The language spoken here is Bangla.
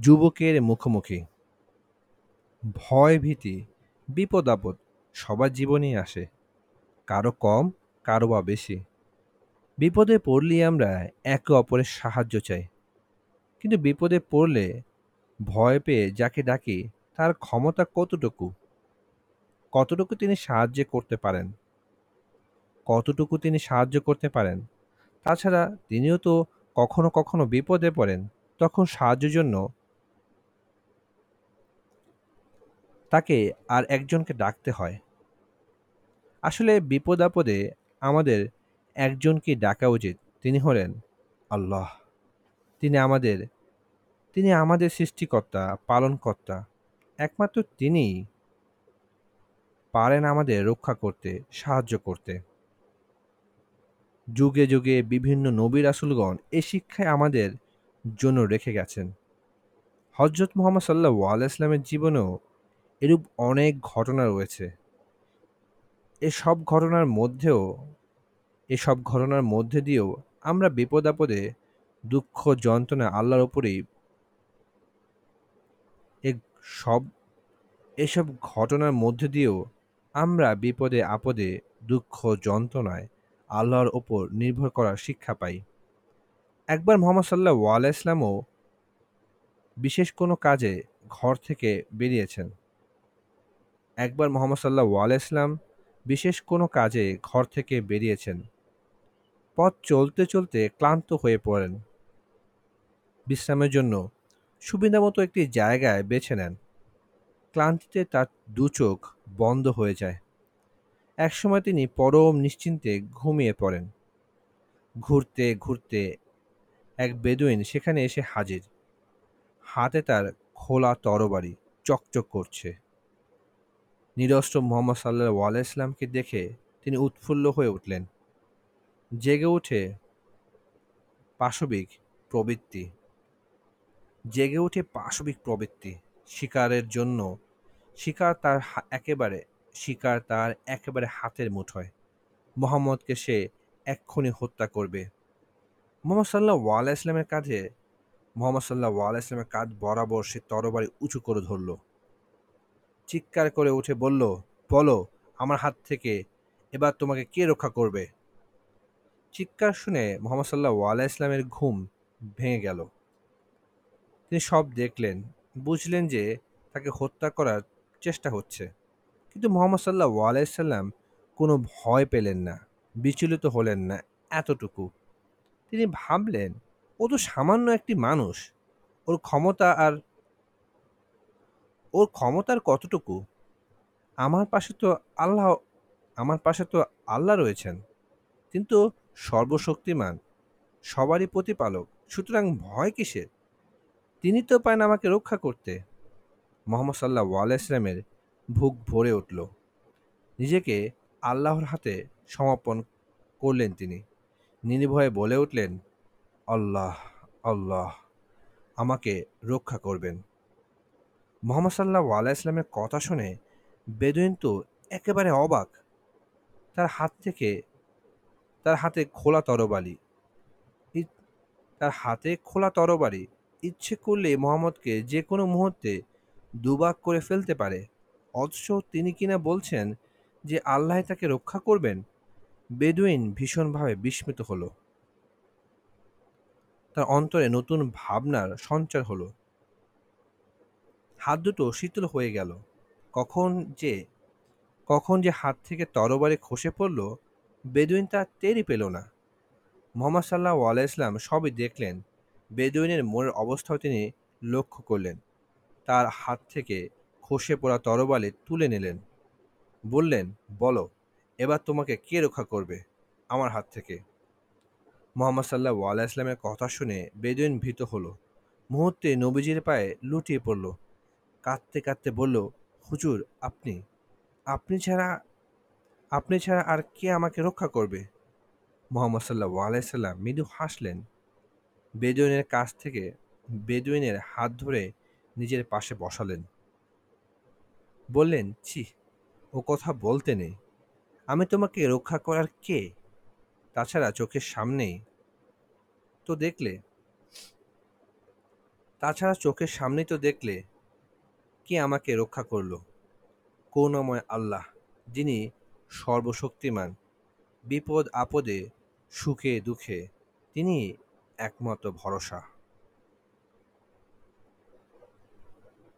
যুবকের মুখোমুখি। ভয় ভীতি, বিপদ আপদ সবার জীবনেই আসে। কারও কম, কারও বা বেশি। বিপদে পড়লেই আমরা একে অপরের সাহায্য চাই। কিন্তু বিপদে পড়লে ভয় পেয়ে যাকে ডাকি তার ক্ষমতা কতটুকু? কতটুকু তিনি সাহায্য করতে পারেন? কতটুকু তিনি সাহায্য করতে পারেন? তাছাড়া তিনিও তো কখনো কখনো বিপদে পড়েন, তখন সাহায্যের জন্য তাকে আর একজনকে ডাকতে হয়। আসলে বিপদ আপদে আমাদের একজনকে ডাকা উচিত। তিনি হলেন আল্লাহ। তিনি আমাদের তিনি আমাদের সৃষ্টিকর্তা, পালনকর্তা। একমাত্র তিনিই পারেন আমাদের রক্ষা করতে, সাহায্য করতে। যুগে যুগে বিভিন্ন নবীর আসুলগণ এ শিক্ষায় আমাদের জন্য রেখে গেছেন। হজরত মোহাম্মদ সাল্লাহ আলাইসলামের জীবনেও এরূপ অনেক ঘটনা রয়েছে। এসব ঘটনার মধ্যেও, এসব ঘটনার মধ্যে দিয়েও আমরা বিপদ আপদে, দুঃখ, যন্ত্রণা আল্লাহর ওপরেই এ সব, এসব ঘটনার মধ্যে দিয়েও আমরা বিপদে, আপদে, দুঃখ, যন্ত্রণায় আল্লাহর ওপর নির্ভর করার শিক্ষা পাই। একবার মোহাম্মদ সাল্লাহ আলাইসলামও বিশেষ কোনো কাজে ঘর থেকে বেরিয়েছেন। একবার মোহাম্মদ সাল্লাহ আলাইসলাম বিশেষ কোনো কাজে ঘর থেকে বেরিয়েছেন। পথ চলতে চলতে ক্লান্ত হয়ে পড়েন। বিশ্রামের জন্য সুবিধামতো একটি জায়গায় বেছে নেন। ক্লান্তিতে তার দু চোখ বন্ধ হয়ে যায়। একসময় তিনি পরম নিশ্চিন্তে ঘুমিয়ে পড়েন। ঘুরতে ঘুরতে এক বেদুইন সেখানে এসে হাজির। হাতে তার খোলা তরবারি চকচক করছে। নিরস্ত্র মোহাম্মদ সাল্লাহ আলাইসলামকে দেখে তিনি উৎফুল্ল হয়ে উঠলেন। জেগে উঠে পাশবিক প্রবৃত্তি। জেগে উঠে পাশবিক প্রবৃত্তি। শিকারের জন্য শিকার তার একেবারে, শিকার তার একেবারে হাতের মুঠোয়। মোহাম্মদকে সে এক্ষুনি হত্যা করবে। মোহাম্মদ সাল্লাহ ওয়াল্লাহ ইসলামের কাঁধে, মোহাম্মদ সাল্লাহ ওয়াল্লাহ ইসলামের কাঁধ বরাবর সে তরবারি উঁচু করে ধরল। চিৎকার করে উঠে বলল, বলো, আমার হাত থেকে, এবার তোমাকে কে রক্ষা করবে? চিৎকার শুনে মোহাম্মদ সাল্লাহ ওয়াল্লাহ ইসলামের ঘুম ভেঙে গেল। তিনি সব দেখলেন, বুঝলেন যে তাকে হত্যা করার চেষ্টা হচ্ছে। কিন্তু মোহাম্মদ সাল্লাহ আলাইসাল্লাম কোনো ভয় পেলেন না, বিচলিত হলেন না এতটুকু। তিনি ভাবলেন, ও তো সামান্য একটি মানুষ, ওর ক্ষমতা আর ওর ক্ষমতার কতটুকু? আমার পাশে তো আল্লাহ, আমার পাশে তো আল্লাহ রয়েছেন। কিন্তু সর্বশক্তিমান, সবারই প্রতিপালক, সুতরাং ভয় কিসের? তিনি তো পান আমাকে রক্ষা করতে। মোহাম্মদ সাল্লাহ আলাইসলামের ভুক ভরে উঠল। নিজেকে আল্লাহর হাতে সমর্পণ করলেন তিনি। নির্ভয়ে বলে উঠলেন, আল্লাহ আল্লাহ, আমাকে রক্ষা করবেন। মোহাম্মদ সাল্লাহ ইসলামের কথা শুনে বেদুইন তো একেবারে অবাক। তার হাত থেকে, তার হাতে খোলা তরবারি। তার হাতে খোলা তরবারি। ইচ্ছে করলে মোহাম্মদকে যে কোনো মুহূর্তে দুবাক করে ফেলতে পারে। অথচ তিনি কিনা বলছেন যে আল্লাহ তাকে রক্ষা করবেন? বেদুইন ভীষণভাবে বিস্মিত হলো। তার অন্তরে নতুন ভাবনার সঞ্চার হলো। হাত দুটো শীতল হয়ে গেল। কখন যে কখন যে হাত থেকে তরবারে খসে পড়ল, বেদুইন তা টেরই পেল না। মোহাম্মদ সাল্লাহ আলাইসলাম সবই দেখলেন, বেদুইনের মনের অবস্থাও তিনি লক্ষ্য করলেন, তার হাত থেকে খসে পড়া তরবালে তুলে নিলেন। বললেন, বলো, এবার তোমাকে কে রক্ষা করবে আমার হাত থেকে? মোহাম্মদ সাল্লাহ আল্লাহ ইসলামের কথা শুনে বেদুইন ভীত হলো। মুহূর্তে নবীজির পায়ে লুটিয়ে পড়ল। কাঁদতে কাঁদতে বলল, হুজুর, আপনি আপনি ছাড়া আপনি ছাড়া আর কে আমাকে রক্ষা করবে? মোহাম্মদ সাল্লাহ আলাইসাল্লাম মৃদু হাসলেন। বেদুইনের কাছ থেকে বেদুইনের হাত ধরে নিজের পাশে বসালেন। বললেন, ছি, ও কথা বলতে নেই। আমি তোমাকে রক্ষা করার কে? তাছাড়া চোখের সামনেই। তো দেখলে, তাছাড়া চোখের সামনেই তো দেখলে কে আমাকে রক্ষা করল? করুণাময় আল্লাহ, যিনি সর্বশক্তিমান, বিপদ আপদে সুখে দুঃখে তিনি একমাত্র ভরসা।